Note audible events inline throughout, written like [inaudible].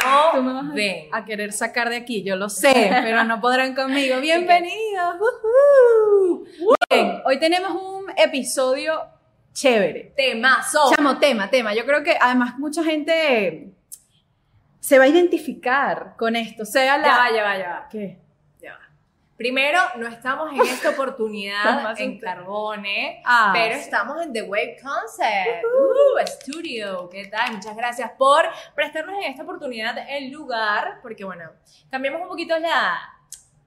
perfección que Tú me no vas a- ven. a querer sacar de aquí, yo lo sé, pero no podrán conmigo. [laughs] Bienvenidos. Bien, hoy tenemos un episodio chévere. Temazo. Chamo, tema, tema. Yo creo que además mucha gente se va a identificar con esto, sea la... Ya va, ya va, ya va. ¿Qué? Primero, no estamos en esta oportunidad [laughs] en Carbone, Ah, pero estamos en The Wave Concept uh, Studio. ¿Qué tal? Muchas gracias por prestarnos en esta oportunidad el lugar, porque bueno, cambiamos un poquito la,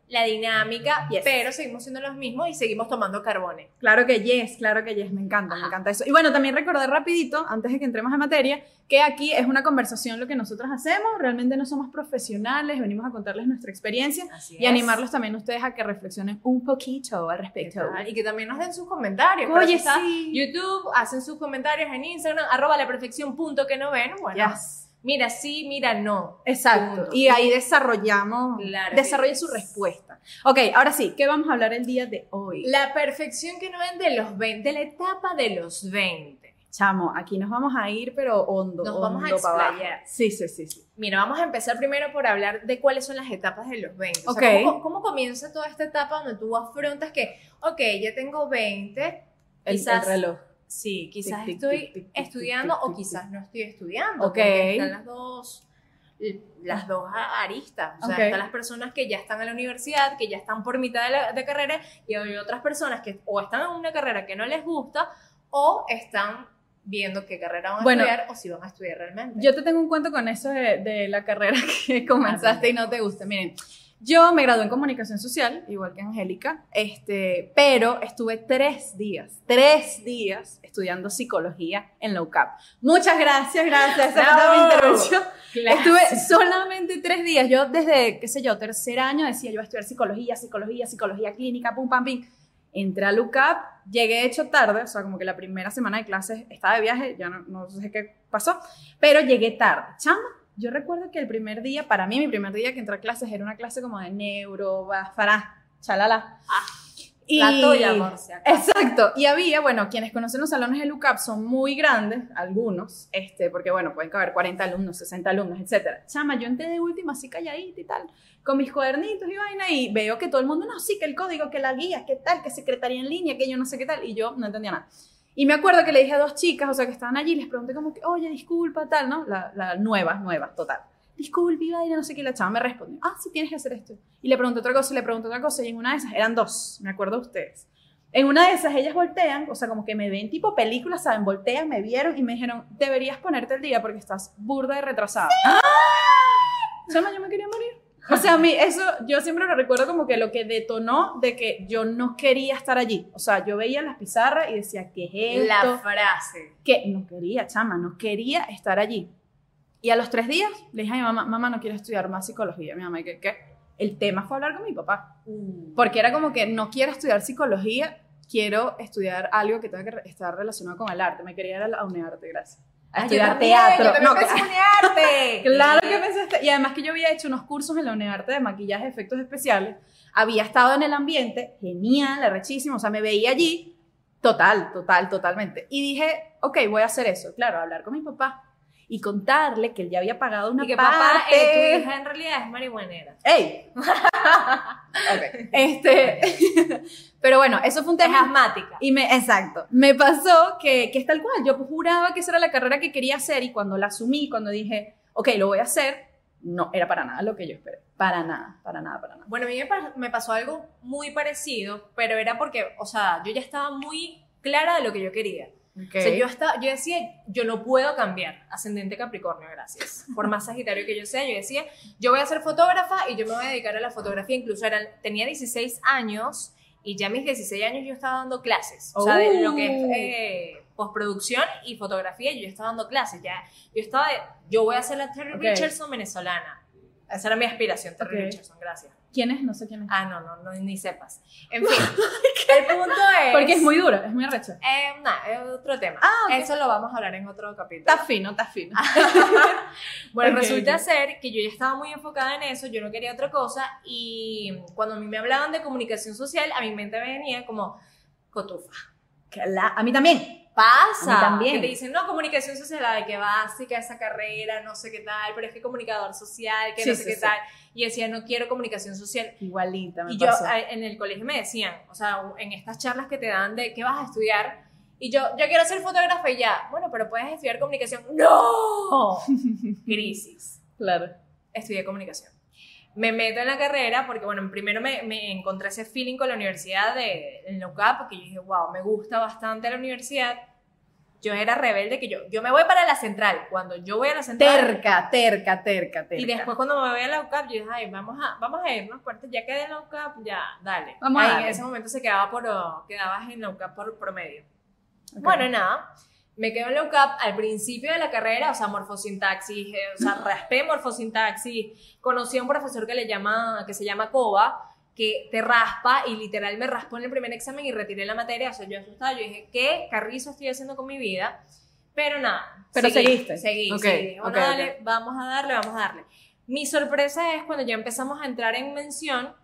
la dinámica, Yes. pero seguimos siendo los mismos y seguimos tomando carbone. Claro que yes, claro que yes, me encanta, me encanta eso. Y bueno, también recordar rapidito, antes de que entremos en materia, que aquí es una conversación lo que nosotros hacemos, realmente no somos profesionales, venimos a contarles nuestra experiencia y animarlos también ustedes a que reflexionen un poquito al ¿Qué respecto. Y que también nos den sus comentarios. Oye, sí. YouTube, hacen sus comentarios en Instagram, arroba la perfección punto que no ven. Bueno, Yes. Mira sí, mira no. Exacto. Punto. Y ahí desarrollamos, Claro desarrolla su respuesta. Ok, ahora sí, ¿qué vamos a hablar el día de hoy? La perfección que no ven de los 20, de la etapa de los 20. Chamo, aquí nos vamos a ir, pero hondo. Nos vamos a explayar. Sí, sí, sí, sí. Mira, vamos a empezar primero por hablar de cuáles son las etapas de los 20. O sea, Ok. ¿cómo, cómo comienza toda esta etapa donde tú afrontas que, ok, ya tengo 20, El, quizás, el reloj. Sí, quizás Tic, estoy tic, tic, tic, estudiando o quizás no estoy estudiando. Ok. porque Están las dos las dos aristas, o sea, están las personas que ya están en la universidad, que ya están por mitad de, la, de carrera, y hay otras personas que o están en una carrera que no les gusta, o están viendo qué carrera van a Bueno, estudiar, o si van a estudiar realmente. Yo te tengo un cuento con eso de, de la carrera [laughs] que comenzaste y no te gusta. Miren, yo me gradué en comunicación social, igual que Angélica, este, pero estuve tres días, tres días estudiando psicología en la UCAP. Muchas gracias, gracias. ¡Bravo! mi intervención. Claro. Estuve solamente tres días. Yo desde, qué sé yo, tercer año decía, yo voy a estudiar psicología, psicología, psicología clínica, pum, pam, pim. Entré a LUCAP, llegué hecho tarde, o sea, como que la primera semana de clases estaba de viaje, ya no, no sé qué pasó, pero llegué tarde. Chama, yo recuerdo que el primer día, para mí, mi primer día que entré a clases era una clase como de neuro, fará, chalala. Y- La tuya, acaso. Exacto. Y había, bueno, quienes conocen los salones de LUCAP son muy grandes, algunos, este, porque bueno, pueden caber 40 alumnos, 60 alumnos, etcétera. Chama, yo entré de última así calladita y tal, con mis cuadernitos y vaina, y veo que todo el mundo, no, sí, que el código, que la guía, que tal, que secretaría en línea, que yo no sé qué tal, y yo no entendía nada. Y me acuerdo que le dije a dos chicas, o sea, que estaban allí, les pregunté como que, oye, disculpa, tal, ¿no? La, la nueva, nueva, total. Disculpe, vaina, no sé qué, y la chava me respondió, ah, sí, tienes que hacer esto. Y le pregunté otra cosa, y le pregunté otra cosa, y en una de esas, eran dos, me acuerdo de ustedes. En una de esas ellas voltean, o sea, como que me ven tipo película, ¿saben? Voltean, me vieron y me dijeron, deberías ponerte el día porque estás burda de retrasada. Chama, yo me quería morir. O sea, a mí eso, yo siempre lo recuerdo como que lo que detonó de que yo no quería estar allí. O sea, yo veía las pizarras y decía, ¿qué es esto? La frase. que no quería, chama, no quería estar allí. Y a los tres días le dije a mi mamá, mamá, no quiero estudiar más psicología. Mi mamá, ¿qué? qué? El tema fue hablar con mi papá. Porque era como que no quiero estudiar psicología, quiero estudiar algo que tenga que estar relacionado con el arte. Me quería ir a la UNEARTE, gracias. A Ah, yo estudiar también, teatro. Yo No, pensé en unearte. Claro que pensaste. Y además que yo había hecho unos cursos en la UNEARTE de maquillaje de efectos especiales. Había estado en el ambiente, genial, arrechísimo. O sea, me veía allí, total, total, totalmente. Y dije, ok, voy a hacer eso. Claro, hablar con mi papá y contarle que él ya había pagado una Y que parte. papá, eh, tu hija en realidad es marihuanera. ¡Ey! [laughs] Ok. Este. [laughs] Pero bueno, eso fue un Es tema. asmática. Y me, exacto, me pasó que, que es tal cual, yo juraba que esa era la carrera que quería hacer y cuando la asumí, cuando dije, ok, lo voy a hacer, no, era para nada lo que yo esperé, para nada, para nada, para nada. Bueno, a mí me, me pasó algo muy parecido, pero era porque, o sea, yo ya estaba muy clara de lo que yo quería. O sea, yo, estaba, yo decía, yo no puedo cambiar. Ascendente Capricornio, gracias. Por más sagitario que yo sea, yo decía, yo voy a ser fotógrafa y yo me voy a dedicar a la fotografía. Incluso era, tenía 16 años y ya a mis 16 años yo estaba dando clases. O sea, de lo que es Oh. eh, postproducción y fotografía, yo estaba dando clases. Ya, yo estaba de, yo voy a ser la Terry Ok. Richardson venezolana. Esa era mi aspiración, Terry Ok. Richardson, gracias. ¿Quién es? No sé quién es. Ah, no, no, no, ni sepas. En fin, [laughs] el punto es... Porque es muy dura, es muy arrecha. Eh, nah, es otro tema. Ah. Eso lo vamos a hablar en otro capítulo. Está fino, está fino. [laughs] Bueno, resulta ser que yo ya estaba muy enfocada en eso, yo no quería otra cosa y cuando a mí me hablaban de comunicación social, a mi mente me venía como cotufa. Que la- a mí también. Pasa. también. Que te dicen, no, comunicación social, ay, que básica esa carrera, no sé qué tal, pero es que comunicador social, que Sí, no sé sí, qué sí. tal. Y decía, no quiero comunicación social. Igualita, me Y yo pasó. en el colegio me decían, o sea, en estas charlas que te dan de qué vas a estudiar, y yo, yo quiero ser fotógrafa y ya, bueno, pero puedes estudiar comunicación. ¡No! Oh, [laughs] Crisis. claro. Estudié comunicación. Me meto en la carrera porque, bueno, primero me, me encontré ese feeling con la universidad de en la UCAP, porque yo dije, wow, me gusta bastante la universidad. Yo era rebelde que yo, yo me voy para la central. Cuando yo voy a la central, Terca, terca, terca, terca. y después cuando me voy a la UCAP, yo dije, ay, vamos a, vamos a irnos, fuerte, ya quedé en la UCAP, ya, dale. Vamos a Ahí darle. En ese momento se quedaba por, quedabas en la UCAP por promedio. Ok. Bueno, nada, me quedo en la UCAP al principio de la carrera, o sea, morfosintaxis, eh, o sea, raspé morfosintaxis, conocí a un profesor que, le llama, que se llama Coba, que te raspa y literal me raspó en el primer examen y retiré la materia, o sea, yo asustada, yo dije, ¿qué carrizo estoy haciendo con mi vida? Pero nada. Pero seguí, seguiste. Seguí, Ok, seguí. Dije, Bueno, ok, dale, ok. vamos a darle, vamos a darle. Mi sorpresa es cuando ya empezamos a entrar en mención,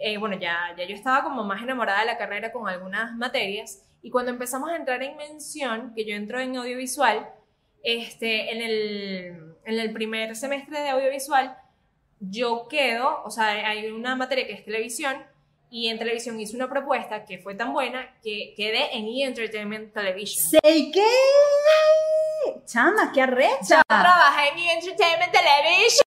eh, bueno, ya, ya yo estaba como más enamorada de la carrera con algunas materias, y cuando empezamos a entrar en mención, que yo entro en audiovisual, este, en, el, en el primer semestre de audiovisual, yo quedo, o sea, hay una materia que es televisión, y en televisión hice una propuesta que fue tan buena que quedé en E! Entertainment Television. ¿Sei qué? Chama, qué arrecha. Trabajé en E! Entertainment Television.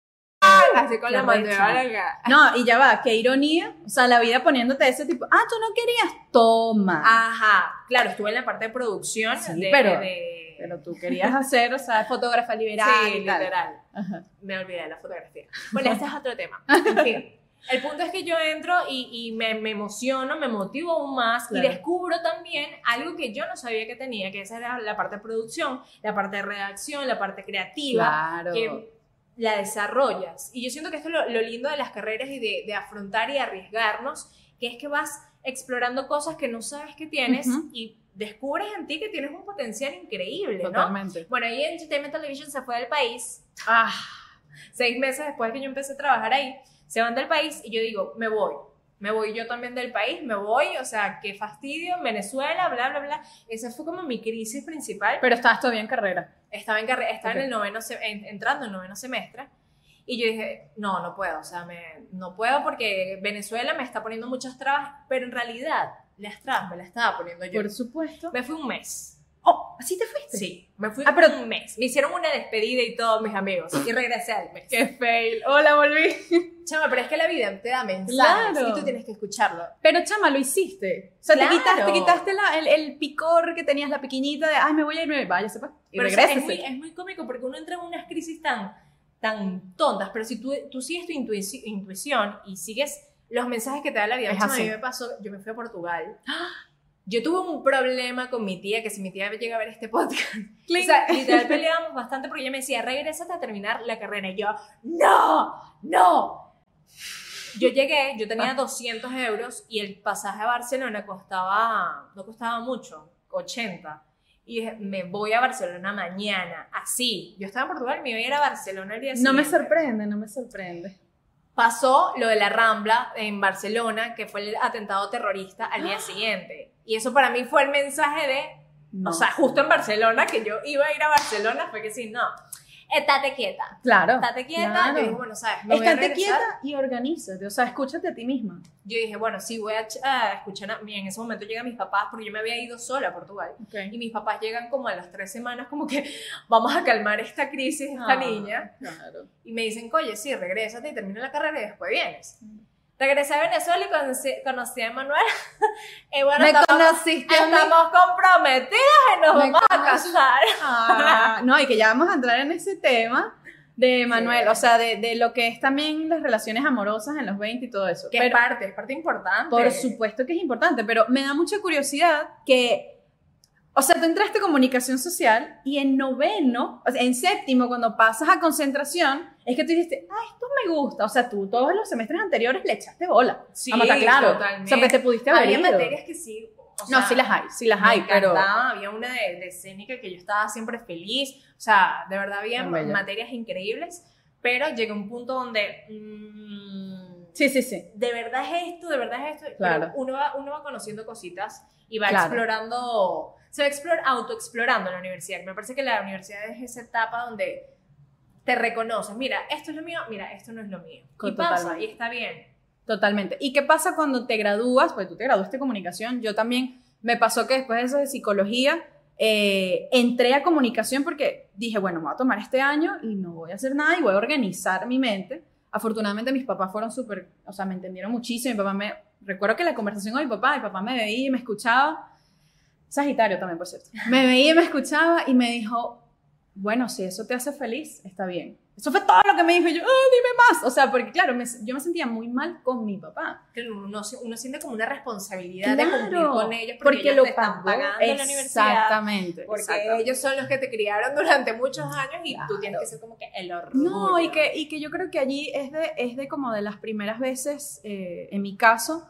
Así con la mandíbula. No, y ya va, qué ironía. O sea, la vida poniéndote ese tipo, ah, tú no querías, toma. Ajá, claro, estuve en la parte de producción Sí, de, pero- de- Pero tú querías hacer, o sea, fotógrafa liberal sí, literal. Ajá. Me olvidé de la fotografía. Bueno, este es otro tema. En fin, el punto es que yo entro y, y me, me emociono, me motivo aún más Claro. y descubro también algo que yo no sabía que tenía, que esa era la parte de producción, la parte de redacción, la parte creativa, Claro. que la desarrollas. Y yo siento que esto es lo, lo lindo de las carreras y de, de afrontar y arriesgarnos, que es que vas explorando cosas que no sabes que tienes Ujú. y descubres en ti que tienes un potencial increíble, ¿no? Totalmente. Bueno, ahí Entertainment Television se fue del país Ah, seis meses después que yo empecé a trabajar ahí, se van del país y yo digo, me voy. Me voy yo también del país, me voy, o sea, qué fastidio, Venezuela, bla, bla, bla. Esa fue como mi crisis principal. pero estabas todavía en carrera. Estaba, en, estaba Ok. en el noveno, entrando en el noveno semestre. Y yo dije, no, no puedo, o sea, me, no puedo porque Venezuela me está poniendo muchas trabas, pero en realidad las trabas me las estaba poniendo yo. Por supuesto. Me fui un mes. Oh, ¿así te fuiste? Sí, me fui Ah, pero- un mes. Me hicieron una despedida y todos mis amigos. Y regresé al mes. Qué fail. Hola, volví. Chama, pero es que la vida te da mensajes Claro. y tú tienes que escucharlo. Pero chama, lo hiciste. O sea, Claro. te quitaste, te quitaste la- el, el picor que tenías, la pequeñita de, ay, me voy a ir, me vaya, sepa. Y Pero o sea, regresa. es, muy, es muy cómico porque uno entra en unas crisis tan, tan tontas, pero si tú, tú sigues tu intuici- intuición y sigues los mensajes que te da la vida, Es chama, a mí así. me pasó, yo me fui a Portugal. Yo tuve un problema con mi tía, que si mi tía llega a ver este podcast, [laughs] o sea, literal peleábamos bastante porque ella me decía, regrésate a terminar la carrera. Y yo, no, no. Yo llegué, yo tenía 200 euros y el pasaje a Barcelona costaba, no costaba mucho, 80. Y dije, me voy a Barcelona mañana, así. Yo estaba en Portugal, me iba a ir a Barcelona el día No me sorprende, no me sorprende. Pasó lo de la Rambla en Barcelona, que fue el atentado terrorista al día siguiente. Y eso para mí fue el mensaje de, No. o sea, justo en Barcelona, que yo iba a ir a Barcelona, fue que sí, no, estate quieta, claro. estate quieta. claro. Yo dije, bueno, ¿sabes? Me voy a Estate quieta y organízate. O sea, escúchate a ti misma. Yo dije, bueno, sí, voy a, ch- a escuchar a. En ese momento llegan mis papás, porque yo me había ido sola a Portugal. Y mis papás llegan como a las tres semanas, como que [laughs] vamos a calmar esta crisis esta Ah, niña. Claro. Y me dicen, oye, sí, regrésate y termina la carrera y después vienes. Regresé a Venezuela y conocí, conocí a Manuel. [laughs] y bueno, Me estamos, conociste estamos comprometidas y nos vamos a casar. Ah, [laughs] no, y que ya vamos a entrar en ese tema de Manuel, Sí. o sea, de, de lo que es también las relaciones amorosas en los 20 y todo eso. Que es parte, es parte importante. por supuesto que es importante, pero me da mucha curiosidad que, o sea, tú entraste a comunicación social y en noveno, o sea, en séptimo, cuando pasas a concentración, es que tú dijiste, ah, esto me gusta. O sea, tú todos los semestres anteriores le echaste bola. Sí, a estar claro. totalmente. O sea, que te pudiste haber Había ido. materias que sí. o No, sea, sí las hay, sí las me hay, pero... Había una de, de escénica que yo estaba siempre feliz. O sea, de verdad había Muy materias increíbles. Pero llegué a un punto donde. mm, Sí, sí, sí. de verdad es esto, de verdad es esto. Claro. Pero uno va, uno va conociendo cositas y va Claro. explorando se va explor, autoexplorando en la universidad. Me parece que la universidad es esa etapa donde te reconoces, mira, esto es lo mío, mira, esto no es lo mío. Y pasa, y está bien. Totalmente. ¿Y qué pasa cuando te gradúas? Pues tú te graduaste de comunicación, yo también me pasó que después de eso de psicología, eh, entré a comunicación porque dije, bueno, me voy a tomar este año y no voy a hacer nada y voy a organizar mi mente. Afortunadamente mis papás fueron súper, o sea, me entendieron muchísimo. Mi papá me, recuerdo que la conversación con mi papá, mi papá me veía y me escuchaba. Sagitario también, por cierto. Me veía y me escuchaba y me dijo, bueno, si eso te hace feliz, está bien. Eso fue todo lo que me dijo yo, oh, dime más. O sea, porque claro, yo me sentía muy mal con mi papá. Uno, uno siente como una responsabilidad de cumplir con ellos porque, porque lo están pagando en la universidad. Exactamente. Porque ellos son los que te criaron durante muchos años y tú tienes que ser como que el horror. No, y que, y que yo creo que allí es de, es de como de las primeras veces, eh, en mi caso,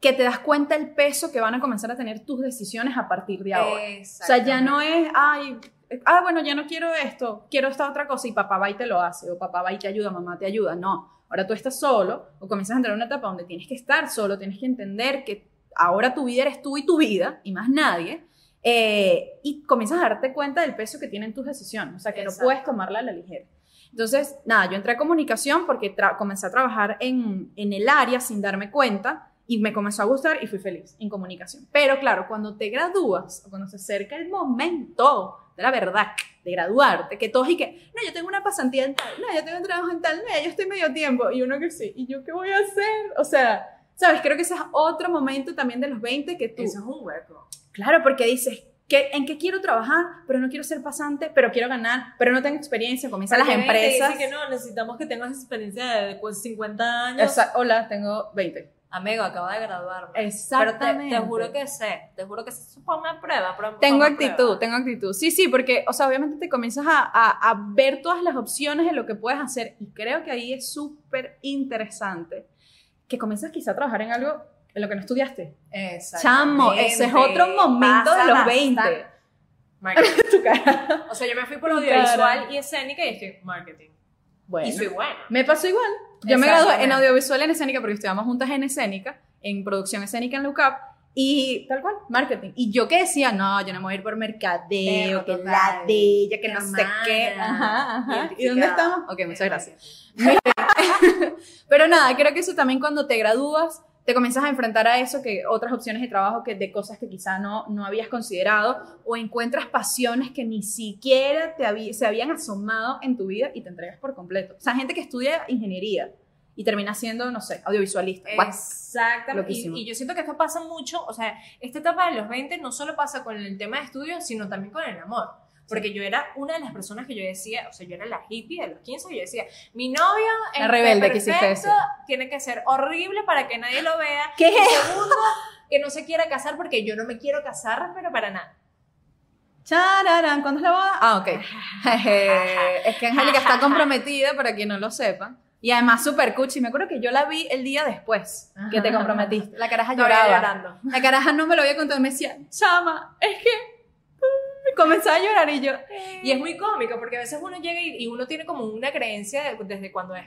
que te das cuenta el peso que van a comenzar a tener tus decisiones a partir de ahora. O sea, ya no es, ay, ah, bueno, ya no quiero esto, quiero esta otra cosa y papá va y te lo hace, o papá va y te ayuda, mamá te ayuda. No, ahora tú estás solo o comienzas a entrar en una etapa donde tienes que estar solo, tienes que entender que ahora tu vida eres tú y tu vida y más nadie. Eh, y comienzas a darte cuenta del peso que tienen tus decisiones, o sea, que no puedes tomarla a la ligera. Entonces, nada, yo entré a comunicación porque comencé a trabajar en, en el área sin darme cuenta y me comenzó a gustar y fui feliz en comunicación. Pero claro, cuando te gradúas o cuando se acerca el momento de la verdad, de graduarte, que todos y que, no, yo tengo una pasantía en tal, no, yo tengo un trabajo en tal, no, yo estoy medio tiempo, y uno que sí, ¿y yo qué voy a hacer? O sea, ¿sabes? Creo que ese es otro momento también de los 20 que tú... Eso es un hueco. Claro, porque dices, que, ¿en qué quiero trabajar? Pero no quiero ser pasante, pero quiero ganar, pero no tengo experiencia, comienzan las empresas... Dice que no, necesitamos que tengas experiencia de 50 años. hola, tengo 20. Amigo, acabo de graduarme. Exactamente. Pero te, juro que sé, te juro que se supone una prueba. tengo actitud, tengo actitud. Sí, sí, porque, o sea, obviamente te comienzas a, a, ver todas las opciones de lo que puedes hacer y creo que ahí es súper interesante que comienzas quizá a trabajar en algo en lo que no estudiaste. Exacto. Chamo, ese es otro momento de los 20. [laughs] tu cara. O sea, yo me fui por audiovisual y escénica y estoy marketing. Bueno. Y soy buena. Me pasó igual. Yo me gradué en audiovisual en escénica porque estudiamos juntas en escénica, en producción escénica en LUCAP, y tal cual, marketing. Y yo que decía, no, yo no me voy a ir por mercadeo, que la de ella, que no sé qué. Ajá, ajá. ¿Y dónde estamos? Ok, muchas gracias. [laughs] Pero nada, creo que eso también cuando te gradúas, te comienzas a enfrentar a eso, que otras opciones de trabajo, que de cosas que quizá no, no habías considerado, o encuentras pasiones que ni siquiera te se habían asomado en tu vida y te entregas por completo. O sea, gente que estudia ingeniería y termina siendo, no sé, audiovisualista. Exactamente. Y, y, yo siento que esto pasa mucho, o sea, esta etapa de los 20 no solo pasa con el tema de estudios, sino también con el amor. Porque yo era una de las personas que yo decía, o sea, yo era la hippie de los 15, y yo decía, mi novio es rebelde perfecto, tiene que ser horrible para que nadie lo vea. ¿Qué? Y segundo, que no se quiera casar porque yo no me quiero casar, pero para nada. Chararán, ¿cuándo es la boda? Ah, ok. [laughs] es que Angélica está comprometida, para quien no lo sepa. Y además súper cuchi. Me acuerdo que yo la vi el día después que te comprometiste. La caraja lloraba. Llorando. La caraja no me lo había contado. Me decía, chama, es que comenzaba a llorar y yo. Y es muy cómico porque a veces uno llega y, uno tiene como una creencia desde cuando es,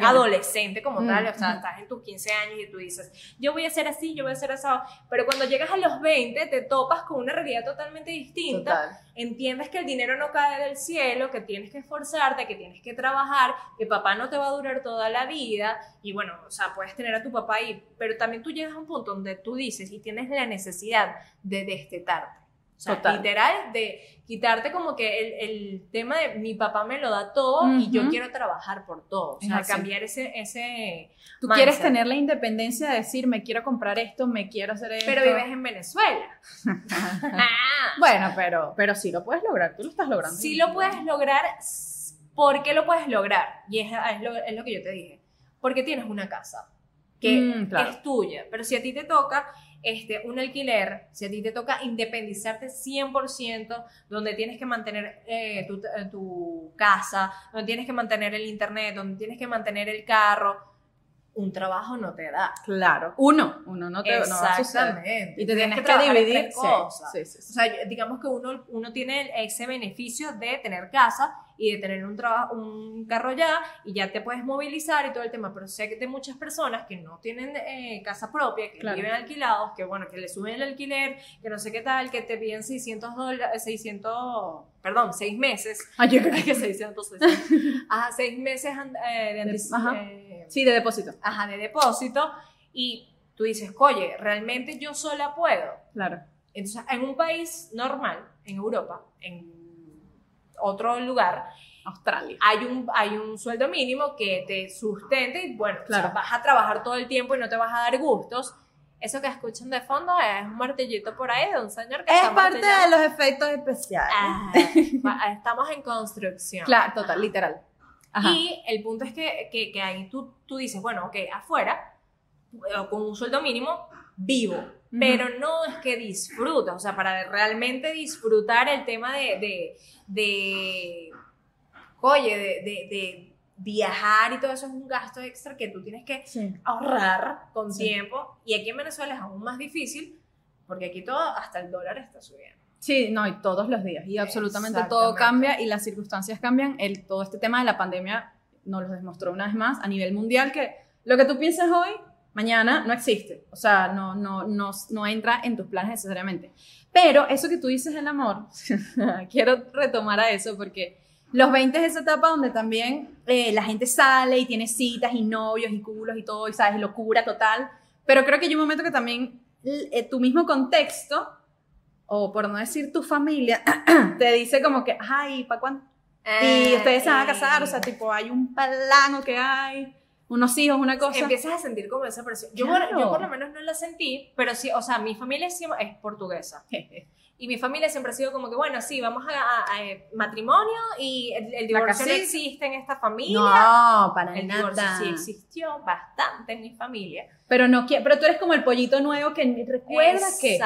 adolescente como tal, o sea, estás en tus 15 años y tú dices, yo voy a ser así, yo voy a ser así, pero cuando llegas a los 20 te topas con una realidad totalmente distinta, entiendes que el dinero no cae del cielo, que tienes que esforzarte, que tienes que trabajar, que papá no te va a durar toda la vida y bueno, o sea, puedes tener a tu papá ahí, pero también tú llegas a un punto donde tú dices y tienes la necesidad de destetarte literal, de quitarte como que el, el, tema de mi papá me lo da todo y yo quiero trabajar por todo. O sea, cambiar ese... ese Tú quieres tener la independencia de decir, me quiero comprar esto, me quiero hacer esto. Pero vives en Venezuela. [laughs] bueno, pero, pero sí lo puedes lograr, tú lo estás logrando. Sí lo puedes lograr, ¿por qué lo puedes lograr? Y es, es, lo, es lo que yo te dije. Porque tienes una casa que mm, es tuya, pero si a ti te toca este, un alquiler, si a ti te toca independizarte 100%, donde tienes que mantener eh, tu, tu, casa, donde tienes que mantener el internet, donde tienes que mantener el carro, un trabajo no te da. Claro, uno, uno no te no va a Exactamente. Y te tienes que, dividir cosas. Sí, sí. O sea, digamos que uno, uno tiene ese beneficio de tener casa y de tener un, trabajo, un carro ya y ya te puedes movilizar y todo el tema, pero sé que de muchas personas que no tienen eh, casa propia, que Claro. viven alquilados, que bueno, que le suben el alquiler, que no sé qué tal, que te piden 600 dólares, 600, perdón, 6 meses. Ay, yo creo [laughs] que 600, 600. [laughs] Ajá, 6 meses eh, de antici- ajá. eh, Sí, de depósito. ajá, de depósito y tú dices, oye, realmente yo sola puedo. Claro. Entonces, en un país normal, en Europa, en otro lugar, Australia. hay un, hay un sueldo mínimo que te sustente y bueno, o sea, Claro. vas a trabajar todo el tiempo y no te vas a dar gustos. Eso que escuchan de fondo es un martillito por ahí de un señor que Es está parte de los efectos especiales. Ah, estamos en construcción. Claro, total, literal. Ajá. Y el punto es que, que, que ahí tú, tú dices, bueno, ok, afuera, eh, con un sueldo mínimo, vivo. Pero no es que disfrutas, o sea, para realmente disfrutar el tema de, de, de oye, de, de, de viajar y todo eso es un gasto extra que tú tienes que Sí. ahorrar con Sí. tiempo. Y aquí en Venezuela es aún más difícil, porque aquí todo, hasta el dólar está subiendo. Sí, no, y todos los días. Y absolutamente todo cambia y las circunstancias cambian. El, todo este tema de la pandemia nos lo demostró una vez más a nivel mundial que lo que tú piensas hoy, mañana no existe. O sea, no, no, no, no entra en tus planes necesariamente. Pero eso que tú dices del amor, [laughs] quiero retomar a eso porque los 20 es esa etapa donde también eh, la gente sale y tiene citas y novios y culos y todo, y sabes, locura total. Pero creo que hay un momento que también eh, tu mismo contexto o por no decir tu familia, [clears throat] te dice como que, ay, ¿para cuándo? Y ustedes se van a casar, o sea, tipo, hay un plan o que hay, unos hijos, una cosa. Empiezas a sentir como esa presión. Yo, Claro. por, yo por lo menos no la sentí, pero sí, o sea, mi familia es portuguesa. [laughs] Y mi familia siempre ha sido como que, bueno, sí, vamos a, a- a, eh, matrimonio y el, el divorcio no existe en esta familia. No, para el divorcio nada. sí existió bastante en mi familia. Pero no pero tú eres como el pollito nuevo que recuerda que,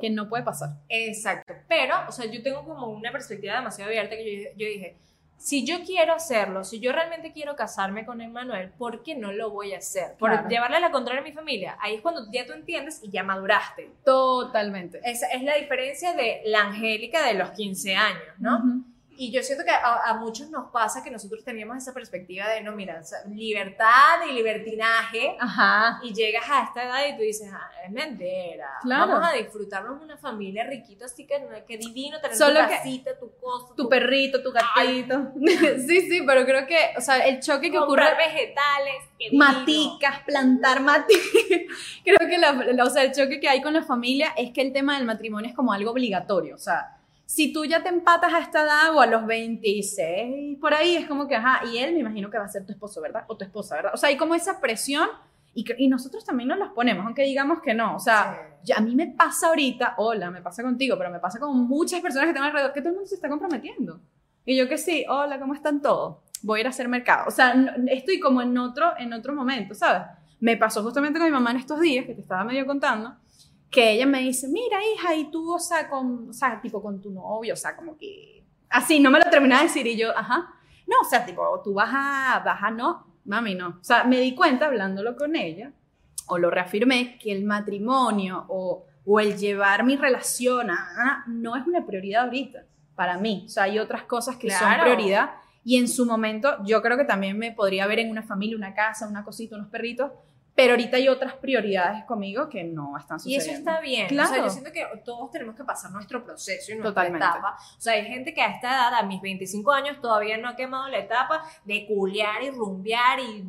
que no puede pasar. Exacto. Pero, o sea, yo tengo como una perspectiva demasiado abierta que yo, yo dije, si yo quiero hacerlo, si yo realmente quiero casarme con Emmanuel, ¿por qué no lo voy a hacer? Por Claro. llevarle la contraria a mi familia. Ahí es cuando ya tú entiendes y ya maduraste. Totalmente. Esa es la diferencia de la Angélica de los 15 años, ¿no? Y yo siento que a, a muchos nos pasa que nosotros teníamos esa perspectiva de, no, mira, o sea, libertad y libertinaje. Ajá. Y llegas a esta edad y tú dices, ah, es mentira. Claro. Vamos a disfrutarnos una familia riquita, así que, que divino tener Solo tu casita, tu cosa, Tu perrito, tu gatito. [laughs] sí, sí, pero creo que, o sea, el choque que ocurre comprar vegetales, qué divino. maticas, plantar maticas. [laughs] Creo que la, la- o sea, el choque que hay con la familia es que el tema del matrimonio es como algo obligatorio. O sea, si tú ya te empatas a esta edad o a los 26, por ahí es como que, ajá, y él me imagino que va a ser tu esposo, ¿verdad? O tu esposa, ¿verdad? O sea, hay como esa presión y, que- y nosotros también nos las ponemos, aunque digamos que no. O sea, Sí. ya a mí me pasa ahorita, hola, me pasa contigo, pero me pasa con muchas personas que están alrededor, que todo el mundo se está comprometiendo. Y yo que sí, hola, ¿cómo están todos? Voy a ir a hacer mercado. O sea, no- estoy como en otro, en otro momento, ¿sabes? Me pasó justamente con mi mamá en estos días, que te estaba medio contando, que ella me dice, mira, hija, y tú, o sea, con, o sea, tipo con tu novio, o sea, como que... Así, no me lo terminaba de decir y yo, ajá. No, o sea, tipo, tú vas a, vas a, no, mami, no. O sea, me di cuenta hablándolo con ella, o lo reafirmé, que el matrimonio o, o el llevar mi relación a, a- no es una prioridad ahorita para mí. O sea, hay otras cosas que son prioridad y en su momento yo creo que también me podría ver en una familia, una casa, una cosita, unos perritos, pero ahorita hay otras prioridades conmigo que no están Y eso sucediendo. está bien. O Claro. sea, yo siento que todos tenemos que pasar nuestro proceso y nuestra Totalmente. etapa. O sea, hay gente que a esta edad, a mis 25 años, todavía no ha quemado la etapa de culiar y rumbear y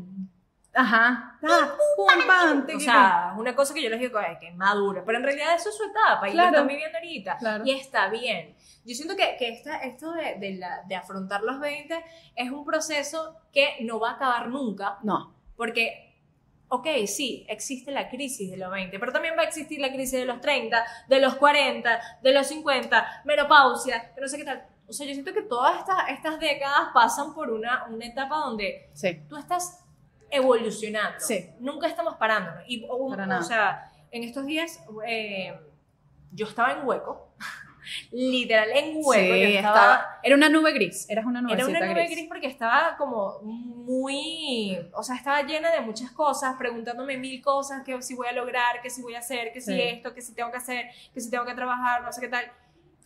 Ajá. Ah, pum, pam, O sea, una cosa que yo les digo "Ay, que madura, pero en realidad eso es su etapa y Claro. lo están viviendo ahorita Claro. y está bien. Yo siento que, que esta, esto de, de la- de afrontar los 20 es un proceso que no va a acabar nunca. No. porque, ok, sí, existe la crisis de los 20, pero también va a existir la crisis de los 30, de los 40, de los 50, menopausia, que no sé qué tal. O sea, yo siento que todas estas, estas décadas pasan por una, una etapa donde Sí. tú estás evolucionando. Sí. Nunca estamos parándonos. Y, o, Para o sea, en estos días eh, yo estaba en hueco literal en hueco. Sí, yo estaba, estaba- Era una nube gris. Eras una nube era una nube gris. gris porque estaba como muy, o sea, estaba llena de muchas cosas, preguntándome mil cosas, que si voy a lograr, que si voy a hacer, que si Sí. esto, que si tengo que hacer, que si tengo que trabajar, no sé qué tal.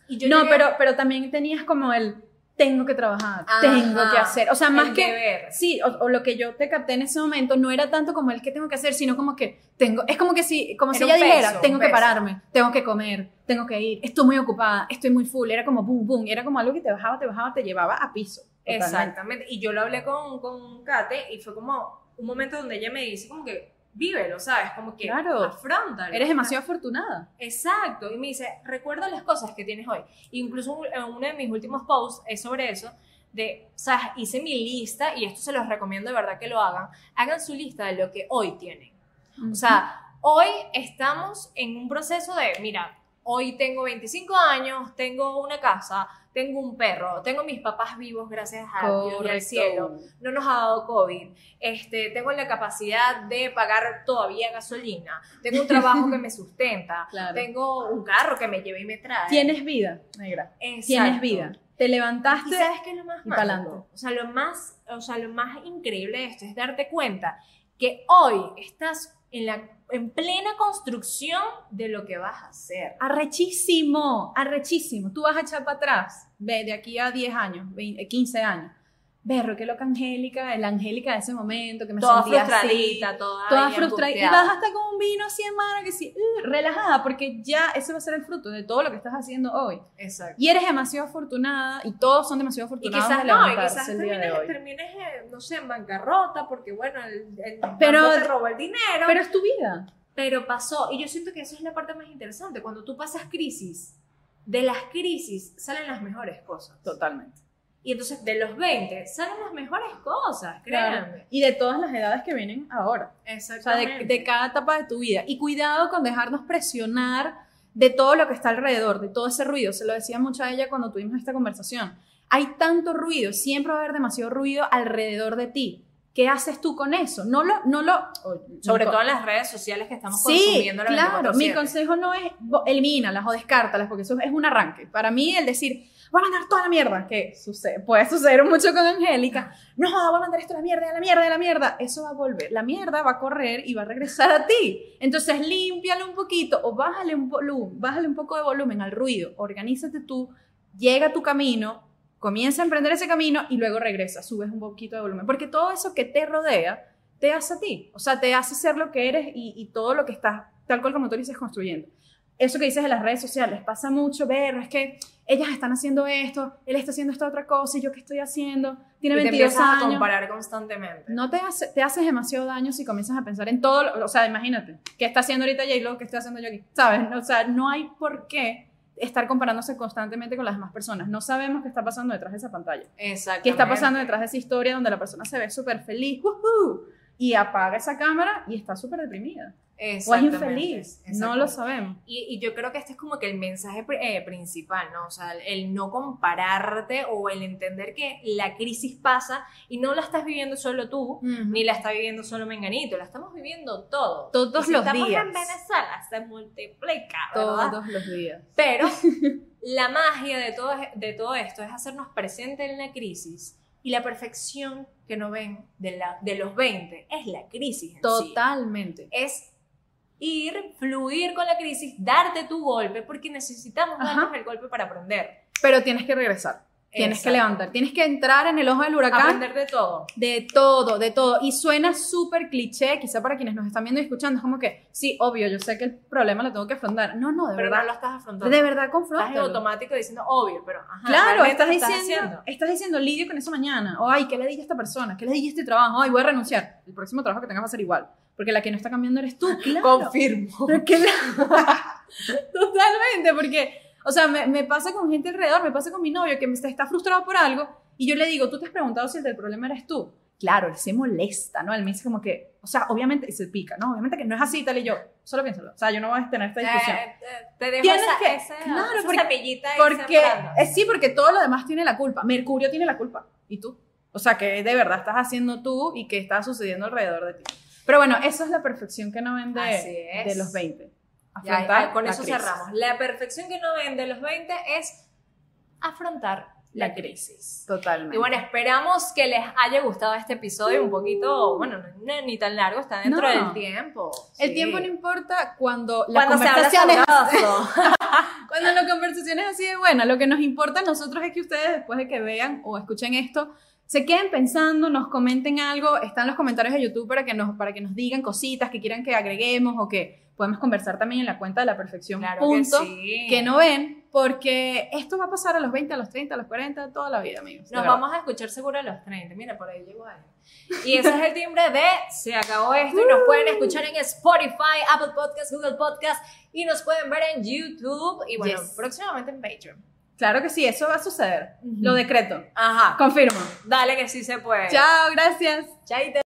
Y yo No, llegué- pero, pero también tenías como el tengo que trabajar, Ajá, tengo que hacer. O sea, más que. deber. Sí, o, o lo que yo te capté en ese momento no era tanto como el que tengo que hacer, sino como que tengo. Es como que si, como si ella dijera, tengo que pararme, tengo que comer, tengo que ir, estoy muy ocupada, estoy muy full. Era como boom, boom. Era como algo que te bajaba, te bajaba, te llevaba a piso. totalmente. Exactamente. Y yo lo hablé con, con Kate y fue como un momento donde ella me dice como que vívelo, ¿sabes? Como que Claro. afrontalo. Eres demasiado afortunada. Exacto. Y me dice, recuerda las cosas que tienes hoy. Incluso en uno de mis últimos posts es sobre eso. De, o sea, hice mi lista y esto se los recomiendo de verdad que lo hagan. Hagan su lista de lo que hoy tienen. O sea, hoy estamos en un proceso de, mira, hoy tengo 25 años, tengo una casa, tengo un perro, tengo mis papás vivos gracias a Dios y al cielo, no nos ha dado COVID, este, tengo la capacidad de pagar todavía gasolina, tengo un trabajo que me [laughs] sustenta, Claro. tengo un carro que me lleva y me trae. Tienes vida, negra. Exacto. Tienes vida. Te levantaste. ¿Y sabes qué es lo más pa'lante. O sea, lo más, o sea, lo más increíble de esto es darte cuenta que hoy estás en, plena construcción de lo que vas a hacer. Arrechísimo, arrechísimo. Tú vas a echar para atrás, ve, de aquí a 10 años, 20, 15 años. Berro, qué loca Angélica, la Angélica de ese momento que me Toda sentía así, frustradita, toda, toda ahí frustrada. Y vas hasta con un vino así en mano, que sí, uh, relajada, porque ya ese va a ser el fruto de todo lo que estás haciendo hoy. Exacto. Y eres demasiado afortunada, y todos son demasiado Y afortunados quizás de no, y quizás termines, termines, no sé, en bancarrota, porque bueno, el, el Pero- banco te robó el dinero. Pero es tu vida. pero pasó. Y yo siento que eso es la parte más interesante. Cuando tú pasas crisis, de las crisis salen las mejores cosas. Totalmente. Y entonces de los 20 salen las mejores cosas, créanme. Y de todas las edades que vienen ahora. O sea, de, Exactamente. de cada etapa de tu vida. Y cuidado con dejarnos presionar de todo lo que está alrededor, de todo ese ruido. Se lo decía mucho a ella cuando tuvimos esta conversación. Hay tanto ruido, siempre va a haber demasiado ruido alrededor de ti. ¿Qué haces tú con eso? No lo, no lo, Sobre todo en las redes sociales que estamos Sí, consumiendo la claro. Mi 24/7. consejo no es elimínalas o descártalas, porque eso es un arranque. Para mí, el decir, voy a mandar toda la mierda, que sucede, puede suceder mucho con Angélica, no, voy a mandar esto a la mierda, a la mierda, a la mierda, eso va a volver. La mierda va a correr y va a regresar a ti. Entonces, límpialo un poquito o bájale un, volumen, bájale un poco de volumen al ruido, organízate tú, llega a tu camino, comienza a emprender ese camino y luego regresa, subes un poquito de volumen. Porque todo eso que te rodea te hace a ti. O sea, te hace ser lo que eres y, y todo lo que estás, tal cual como tú dices, construyendo. Eso que dices de las redes sociales, pasa mucho, ver, es que ellas están haciendo esto, él está haciendo esta otra cosa y yo qué estoy haciendo, tiene y te 22 empiezas a años. comparar constantemente. No te, hace, te haces demasiado daño si comienzas a pensar en todo, lo- o sea, imagínate, ¿qué está haciendo ahorita J-Lo? ¿Qué estoy haciendo yo aquí? ¿Sabes? O sea, no hay por qué estar comparándose constantemente con las demás personas. No sabemos qué está pasando detrás de esa pantalla. Exactamente. ¿Qué está pasando detrás de esa historia donde la persona se ve súper feliz ¡woohoo! y apaga esa cámara y está súper deprimida? O es infeliz. No lo sabemos. Y, y yo creo que este es como que el mensaje eh, principal, ¿no? O sea, el, el no compararte o el entender que la crisis pasa y no la estás viviendo solo tú, ni la está viviendo solo Menganito, la estamos viviendo todos. Todos si los estamos días. en Venezuela, se multiplica, ¿verdad? Todos los días. Pero [laughs] la magia de todo, de todo esto es hacernos presente en la crisis y la perfección que no ven de, la, de los 20 es la crisis en sí Totalmente. es ir, fluir con la crisis, darte tu golpe, porque necesitamos darnos el golpe para aprender. Pero tienes que regresar. Tienes que Exacto. levantar. Tienes que entrar en el ojo del huracán. Aprender de todo. De todo, de todo. Y suena súper cliché, quizá para quienes nos están viendo y escuchando. Es como que, sí, obvio, yo sé que el problema lo tengo que afrontar. No, no, de Pero verdad. no lo estás afrontando. de verdad, estás en automático diciendo obvio, pero ajá, Claro, estás lo diciendo, estás, diciendo, lidio con eso mañana. O, ay, ¿qué le dije a esta persona? ¿Qué le dije a este trabajo? Ay, voy a renunciar. El próximo trabajo que tengas va a ser igual. Porque la que no está cambiando eres tú. Claro. Confirmo. Pero que la- [laughs] Totalmente, porque, o sea, me, me pasa con gente alrededor, me pasa con mi novio que me está, está frustrado por algo y yo le digo, tú te has preguntado si el del problema eres tú. Claro, él se molesta, ¿no? Él me dice como que, o sea, obviamente, y se pica, ¿no? Obviamente que no es así, tal y yo, solo piénsalo. O sea, yo no voy a tener esta discusión. Eh, eh, te dejo Tienes esa, que- esa, claro, esa porque- cepillita Porque, eh, sí, porque todo lo demás tiene la culpa. Mercurio tiene la culpa. ¿Y tú? O sea, que de verdad estás haciendo tú y que está sucediendo alrededor de ti. Pero bueno, esa es la perfección que no ven Así de, es. de los 20. Afrontar con la eso crisis. cerramos. La perfección que no ven de los 20 es afrontar la crisis. Totalmente. Y bueno, esperamos que les haya gustado este episodio un poquito, bueno, no, ni tan largo, está dentro No. del tiempo. el Sí. tiempo no importa cuando la Cuando conversación es. [laughs] Cuando la conversación es así de buena, lo que nos importa a nosotros es que ustedes, después de que vean o escuchen esto, se queden pensando, nos comenten algo. Están los comentarios de YouTube para que nos, para que nos digan cositas que quieran que agreguemos o que podemos conversar también en la cuenta de la perfección. Claro punto, que sí. que no ven, porque esto va a pasar a los 20, a los 30, a los 40, toda la vida, amigos. Nos vamos a escuchar seguro a los 30. Mira, por ahí llegó alguien. Y ese es el timbre de Se acabó esto. Y nos pueden escuchar en Spotify, Apple Podcast, Google Podcast. Y nos pueden ver en YouTube. Y bueno, Yes. próximamente en Patreon. Claro que sí, eso va a suceder. Ujú. Lo decreto. Ajá. Confirmo. Dale que sí se puede. Chao, gracias. Chaito.